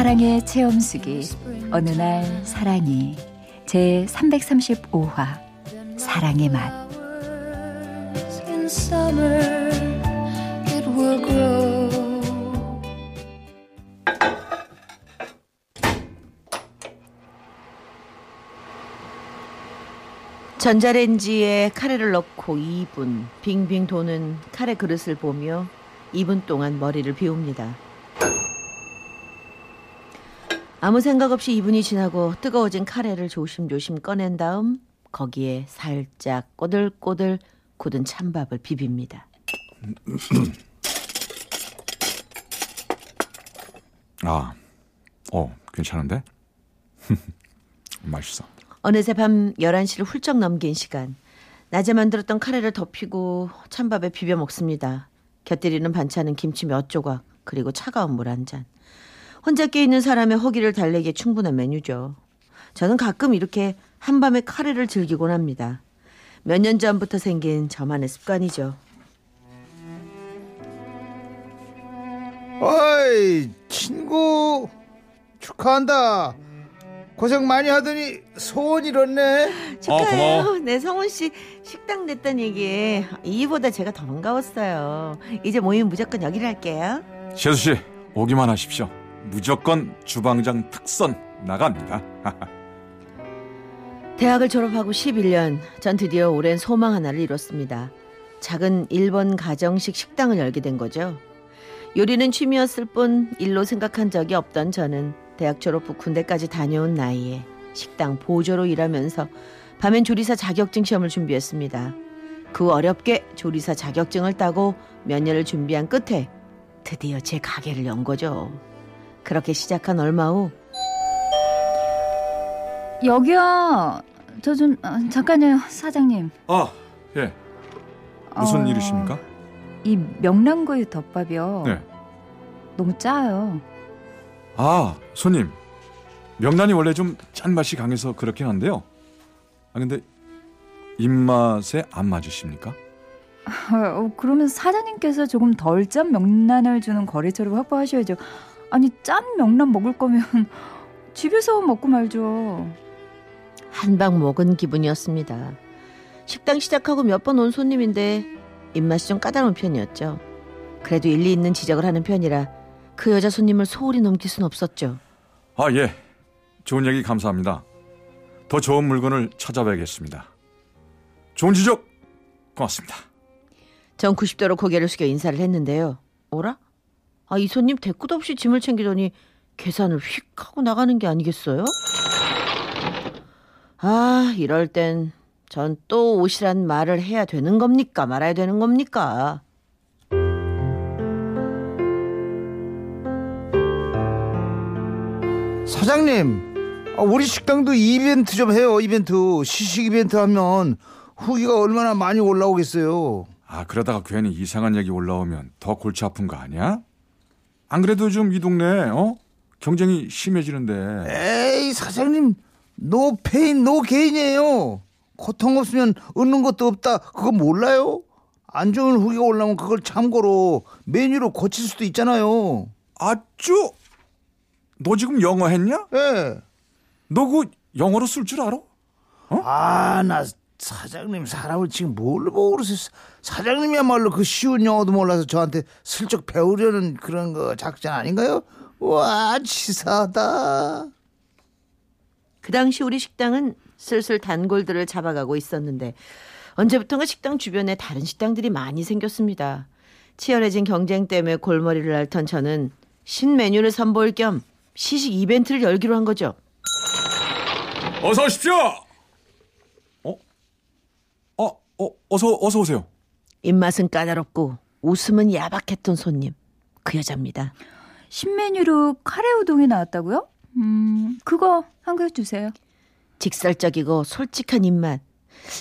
사랑의 체험수기 어느 날 사랑이 제 335화 사랑의 맛 전자레인지에 카레를 넣고 2분 빙빙 도는 카레 그릇을 보며 2분 동안 머리를 비웁니다. 아무 생각 없이 2분이 지나고 뜨거워진 카레를 조심조심 꺼낸 다음 거기에 살짝 꼬들꼬들 굳은 찬밥을 비빕니다. 아, 어, 괜찮은데? 맛있어. 어느새 밤 11시를 훌쩍 넘긴 시간. 낮에 만들었던 카레를 덮이고 찬밥에 비벼 먹습니다. 곁들이는 반찬은 김치 몇 조각, 그리고 차가운 물 한 잔. 혼자 깨 있는 사람의 허기를 달래기에 충분한 메뉴죠. 저는 가끔 이렇게 한밤에 카레를 즐기곤 합니다. 몇 년 전부터 생긴 저만의 습관이죠. 어이 친구 축하한다 고생 많이 하더니 소원 이뤘네 축하해요. 고마워. 네, 성훈 씨 식당 냈던 얘기에 이보다 제가 더 반가웠어요. 이제 모임 무조건 여기를 할게요. 재수 씨, 오기만 하십시오. 무조건 주방장 특선 나갑니다. 대학을 졸업하고 11년, 전 드디어 오랜 소망 하나를 이뤘습니다. 작은 일본 가정식 식당을 열게 된 거죠. 요리는 취미였을 뿐 일로 생각한 적이 없던 저는 대학 졸업 후 군대까지 다녀온 나이에 식당 보조로 일하면서 밤엔 조리사 자격증 시험을 준비했습니다. 그 어렵게 조리사 자격증을 따고 몇 년을 준비한 끝에 드디어 제 가게를 연 거죠. 그렇게 시작한 얼마 후 여기요 저 좀 잠깐요 사장님 아, 예. 무슨 어, 일이십니까? 이 명란구이 덮밥이요 네. 너무 짜요 아, 손님. 명란이 원래 좀 짠맛이 강해서 그렇긴 한데요. 아, 근데 입맛에 안 맞으십니까? 어, 그러면 사장님께서 조금 덜 짠 명란을 주는 거래처를 확보하셔야죠 아니 짠 명란 먹을 거면 집에서 먹고 말죠 한 방 먹은 기분이었습니다. 식당 시작하고 몇 번 온 손님인데 입맛이 좀 까다로운 편이었죠. 그래도 일리 있는 지적을 하는 편이라 그 여자 손님을 소홀히 넘길 순 없었죠. 아, 예. 좋은 얘기 감사합니다. 더 좋은 물건을 찾아봐야겠습니다. 좋은 지적 고맙습니다. 전 90도로 고개를 숙여 인사를 했는데요. 어라? 아, 이 손님 대꾸도 없이 짐을 챙기더니 계산을 휙 하고 나가는 게 아니겠어요? 아, 이럴 땐 전또 오시란 말을 해야 되는 겁니까? 말아야 되는 겁니까? 사장님 아, 우리 식당도 이벤트 좀 해요 이벤트 시식 이벤트 하면 후기가 얼마나 많이 올라오겠어요 아, 그러다가 괜히 이상한 얘기 올라오면 더 골치 아픈 거 아니야? 안 그래도 좀이 동네, 어? 경쟁이 심해지는데. 에이 사장님 no pain no gain이에요 고통 없으면 얻는 것도 없다 그거 몰라요? 안 좋은 후기가 올라오면 그걸 참고로 메뉴로 고칠 수도 있잖아요 아쭈! 너 지금 영어 했냐? 예. 너그 영어로 쓸 줄 알아? 아, 나 사장님 사람을 지금 뭘로 보고 그러세요? 사장님이야말로 그 쉬운 영어도 몰라서 저한테 슬쩍 배우려는 그런 거 작전 아닌가요? 와, 치사하다. 그 당시 우리 식당은 슬슬 단골들을 잡아가고 있었는데 언제부턴가 식당 주변에 다른 식당들이 많이 생겼습니다. 치열해진 경쟁 때문에 골머리를 앓던 저는 신메뉴를 선보일 겸 시식 이벤트를 열기로 한 거죠. 어서 오십시오! 어? 어서, 어서 오세요. 입맛은 까다롭고 웃음은 야박했던 손님. 그 여자입니다. 신메뉴로 카레 우동이 나왔다고요? 음, 그거 한 그릇 주세요. 직설적이고 솔직한 입맛.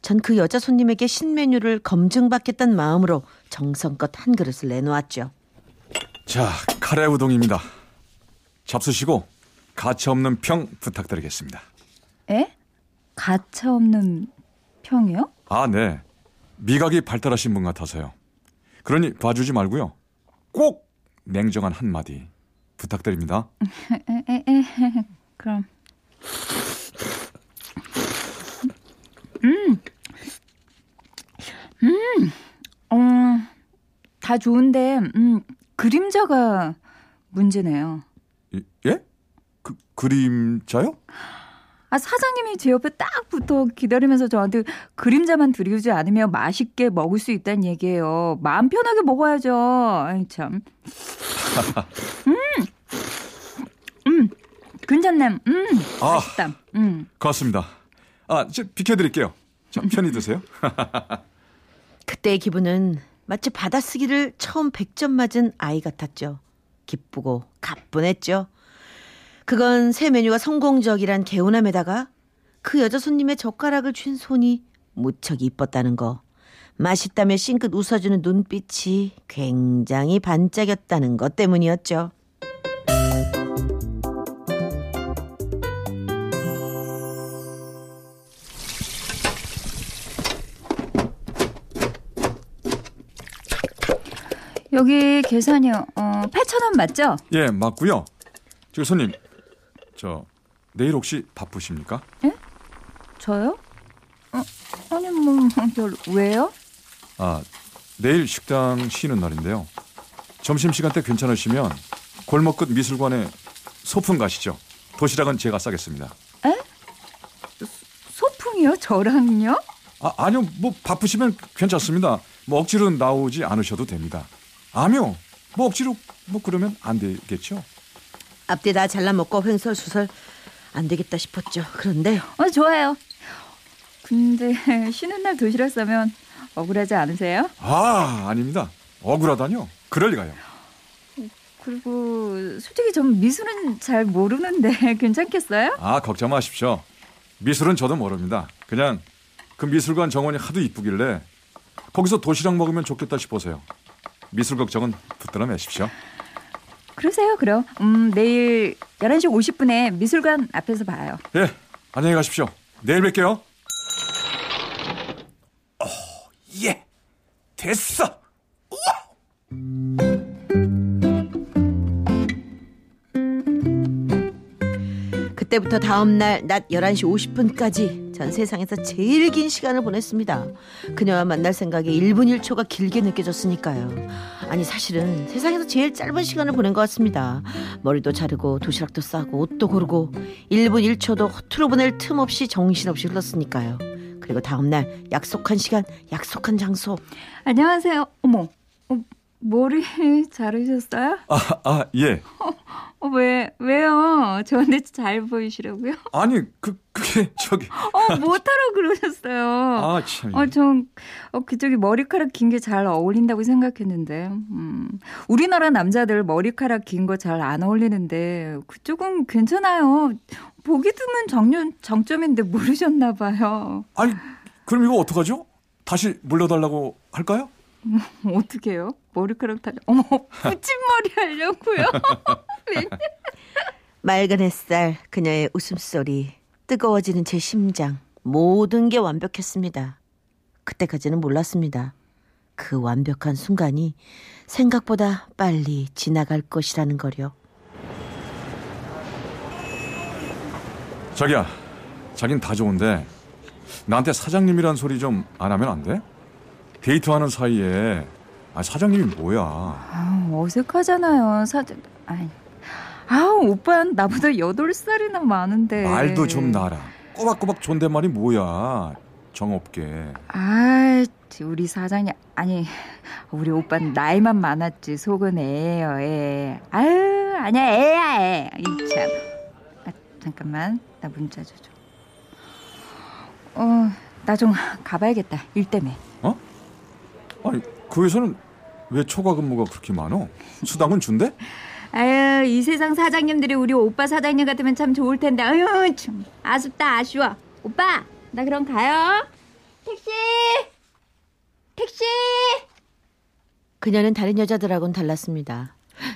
전 그 여자 손님에게 신메뉴를 검증받겠다는 마음으로 정성껏 한 그릇을 내놓았죠. 자, 카레 우동입니다. 잡수시고 가차 없는 평 부탁드리겠습니다. 에? 가차 없는 평이요? 아, 네. 미각이 발달하신 분 같아서요. 그러니 봐주지 말고요. 꼭 냉정한 한마디 부탁드립니다. 그럼 음, 음, 어, 다 좋은데 음, 그림자가 문제네요. 이- 예? 그 그림자요? 아 사장님이 제 옆에 딱 붙어 기다리면서 저한테 그림자만 들이우지 않으면 맛있게 먹을 수 있다는 얘기예요. 마음 편하게 먹어야죠. 아이 참. 음, 음, 괜찮네. 음, 아. 맛있다. 음. 고맙습니다. 아, 저 비켜드릴게요. 자, 편히 드세요. 그때의 기분은 마치 받아쓰기를 처음 100점 맞은 아이 같았죠. 기쁘고 가뿐했죠. 그건 새 메뉴가 성공적이란 개운함에다가 그 여자 손님의 젓가락을 쥔 손이 무척 이뻤다는 거. 맛있다며 싱긋 웃어주는 눈빛이 굉장히 반짝였다는 것 때문이었죠. 여기 계산이요. 어, 8,000원 맞죠? 예, 맞고요. 저 손님, 저 내일 혹시 바쁘십니까? 저요? 어, 아니 뭐 별, 왜요? 아, 내일 식당 쉬는 날인데요. 점심 시간 때 괜찮으시면 골목 끝 미술관에 소풍 가시죠. 도시락은 제가 싸겠습니다. 소풍이요? 저랑요? 아, 아니요, 뭐 바쁘시면 괜찮습니다. 뭐 억지로 나오지 않으셔도 됩니다. 아니요, 뭐 억지로 뭐 그러면 안 되겠죠. 앞뒤 다 잘라먹고 횡설수설 안 되겠다 싶었죠. 그런데 어, 좋아요. 근데 쉬는 날 도시락 싸면 억울하지 않으세요? 아, 아닙니다. 억울하다뇨. 그럴 리가요. 그리고 솔직히 전 미술은 잘 모르는데 괜찮겠어요? 아, 걱정 마십시오. 미술은 저도 모릅니다. 그냥 그 미술관 정원이 하도 이쁘길래 거기서 도시락 먹으면 좋겠다 싶어서요. 미술 걱정은 붙들어 매십시오. 그러세요, 그럼. 음, 내일 11시 50분에 미술관 앞에서 봐요. 예, 안녕히 가십시오. 내일 뵐게요. 어, 예, 됐어. 그때부터 다음 날 낮 11시 50분까지 전 세상에서 제일 긴 시간을 보냈습니다. 그녀와 만날 생각에 1분 1초가 길게 느껴졌으니까요. 아니 사실은 세상에서 제일 짧은 시간을 보낸 것 같습니다. 머리도 자르고 도시락도 싸고 옷도 고르고 1분 1초도 허투루 보낼 틈 없이 정신없이 흘렀으니까요. 그리고 다음날 약속한 시간, 약속한 장소. 안녕하세요. 어머, 어, 머리 자르셨어요? 아, 아, 예. 어, 왜, 왜요? 저한테 잘 보이시려고요? 아니, 그, 그게 저기. 어, 못하러 그러셨어요. 아, 참. 어, 전, 어, 그쪽이 머리카락 긴 게 잘 어울린다고 생각했는데, 음. 우리나라 남자들 머리카락 긴 거 잘 안 어울리는데, 그쪽은 괜찮아요. 보기 드문 장년, 장점인데 모르셨나 봐요. 아니, 그럼 이거 어떡하죠? 다시 물려달라고 할까요? 어떻게 해요? 머리카락 다, 어머, 붙임머리 하려고요? 맑은 햇살, 그녀의 웃음소리, 뜨거워지는 제 심장, 모든 게 완벽했습니다. 그때까지는 몰랐습니다. 그 완벽한 순간이 생각보다 빨리 지나갈 것이라는 거요. 자기야, 자긴 다 좋은데 나한테 사장님이란 소리 좀 안 하면 안 돼? 데이트하는 사이에 아, 사장님이 뭐야? 아, 어색하잖아요. 사장, 아니. 아, 오빠 나보다 8살이나 많은데. 말도 좀 놔라. 꼬박꼬박 존댓말이 뭐야? 정 없게. 아, 우리 사장님 아니 우리 오빠는 나이만 많았지 속은 애예요 애. 아유 아니야 애야 애. 이 참. 아, 잠깐만 나 문자 줘줘. 어 나 좀 가봐야겠다 일 때문에. 어? 아니, 그 회사는 왜 초과 근무가 그렇게 많어? 수당은 준대? 아유 이 세상 사장님들이 우리 오빠 사장님 같으면 참 좋을 텐데 아유 참 아쉽다 아쉬워. 오빠, 나 그럼 가요. 택시! 택시! 그녀는 다른 여자들하고는 달랐습니다.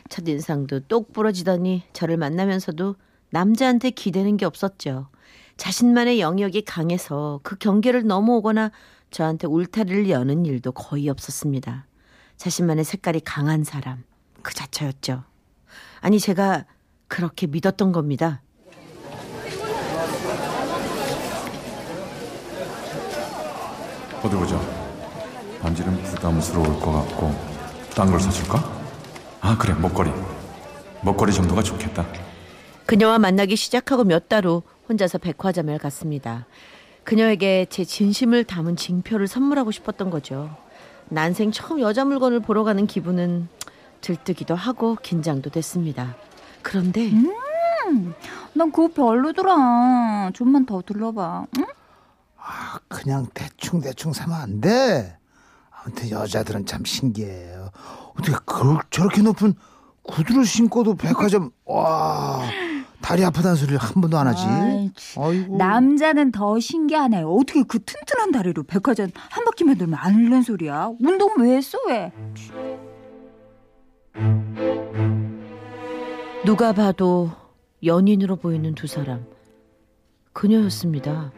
첫인상도 똑 부러지더니 저를 만나면서도 남자한테 기대는 게 없었죠. 자신만의 영역이 강해서 그 경계를 넘어오거나 저한테 울타리를 여는 일도 거의 없었습니다. 자신만의 색깔이 강한 사람, 그 자체였죠. 아니, 제가 그렇게 믿었던 겁니다. 어디 보자. 반지는 부담스러울 것 같고 딴 걸 사줄까? 아 그래 목걸이. 목걸이 정도가 좋겠다. 그녀와 만나기 시작하고 몇 달 후 혼자서 백화점을 갔습니다. 그녀에게 제 진심을 담은 징표를 선물하고 싶었던 거죠. 난생 처음 여자 물건을 보러 가는 기분은 들뜨기도 하고 긴장도 됐습니다. 그런데 난 그거 별로더라. 좀만 더 둘러봐. 응? 아, 그냥 대충 대충 사면 안 돼. 아무튼 여자들은 참 신기해요. 어떻게 그 저렇게 높은 구두를 신고도 백화점 와 다리 아프다는 소리를 한 번도 안 하지. 아이. 아이고. 남자는 더 신기하네. 어떻게 그 튼튼한 다리로 백화점 한 바퀴만 돌면 안 흘는 소리야? 운동은 왜 했어, 왜? 누가 봐도 연인으로 보이는 두 사람. 그녀였습니다.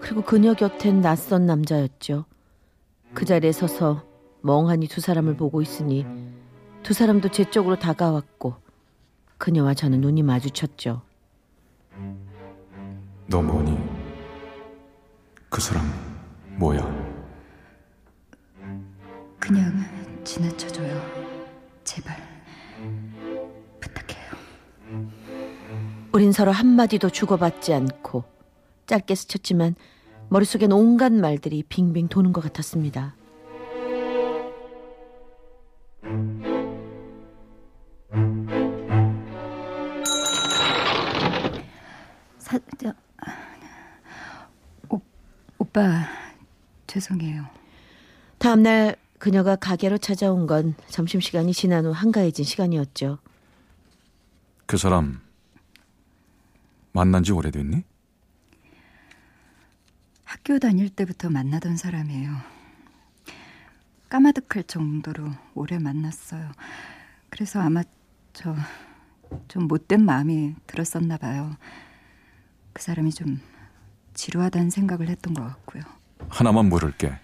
그리고 그녀 곁엔 낯선 남자였죠. 그 자리에 서서 멍하니 두 사람을 보고 있으니 두 사람도 제 쪽으로 다가왔고 그녀와 저는 눈이 마주쳤죠. 너 뭐니? 그 사람 뭐야? 그냥 지나쳐줘요. 제발. 부탁해요. 우린 서로 한마디도 주고받지 않고 짧게 스쳤지만 머릿속엔 온갖 말들이 빙빙 도는 것 같았습니다. 오빠, 죄송해요. 다음날 그녀가 가게로 찾아온 건 점심시간이 지난 후 한가해진 시간이었죠. 그 사람 만난 지 오래됐니? 학교 다닐 때부터 만나던 사람이에요. 까마득할 정도로 오래 만났어요. 그래서 아마 저 좀 못된 마음이 들었었나 봐요. 그 사람이 좀 지루하다는 생각을 했던 것 같고요. 하나만 물을게.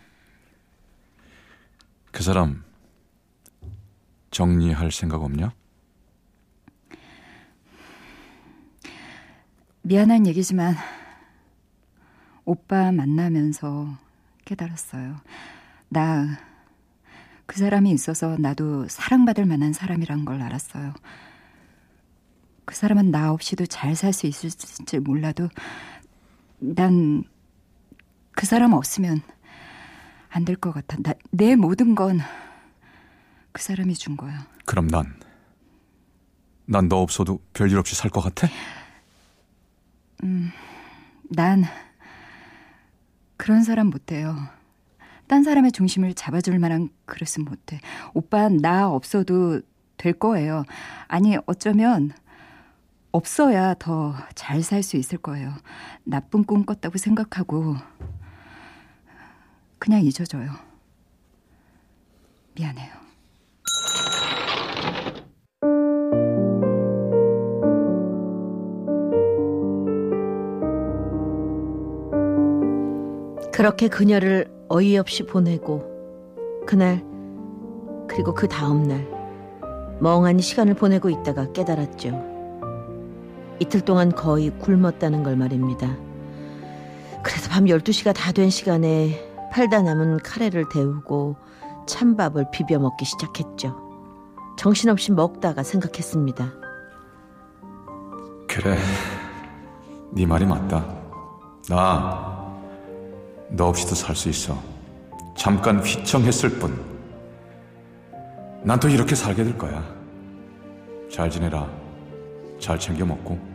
그 사람 정리할 생각 없냐? 미안한 얘기지만 오빠 만나면서 깨달았어요. 나 그 사람이 있어서 나도 사랑받을 만한 사람이란 걸 알았어요. 그 사람은 나 없이도 잘 살 수 있을지 몰라도 난 그 사람 없으면 안 될 것 같아. 나, 내 모든 건 그 사람이 준 거야. 그럼 난, 난 너 없어도 별일 없이 살 것 같아? 난 그런 사람 못해요. 딴 사람의 중심을 잡아줄 만한 그릇은 못해. 오빠 나 없어도 될 거예요. 아니 어쩌면 없어야 더 잘 살 수 있을 거예요. 나쁜 꿈 꿨다고 생각하고 그냥 잊어줘요. 미안해요. 그렇게 그녀를 어이없이 보내고 그날 그리고 그 다음 날 멍하니 시간을 보내고 있다가 깨달았죠. 이틀 동안 거의 굶었다는 걸 말입니다. 그래서 밤 12시가 다 된 시간에 팔다 남은 카레를 데우고 찬밥을 비벼 먹기 시작했죠. 정신없이 먹다가 생각했습니다. 그래, 네 말이 맞다. 나 너 없이도 살 수 있어. 잠깐 휘청했을 뿐. 난 또 이렇게 살게 될 거야. 잘 지내라. 잘 챙겨 먹고.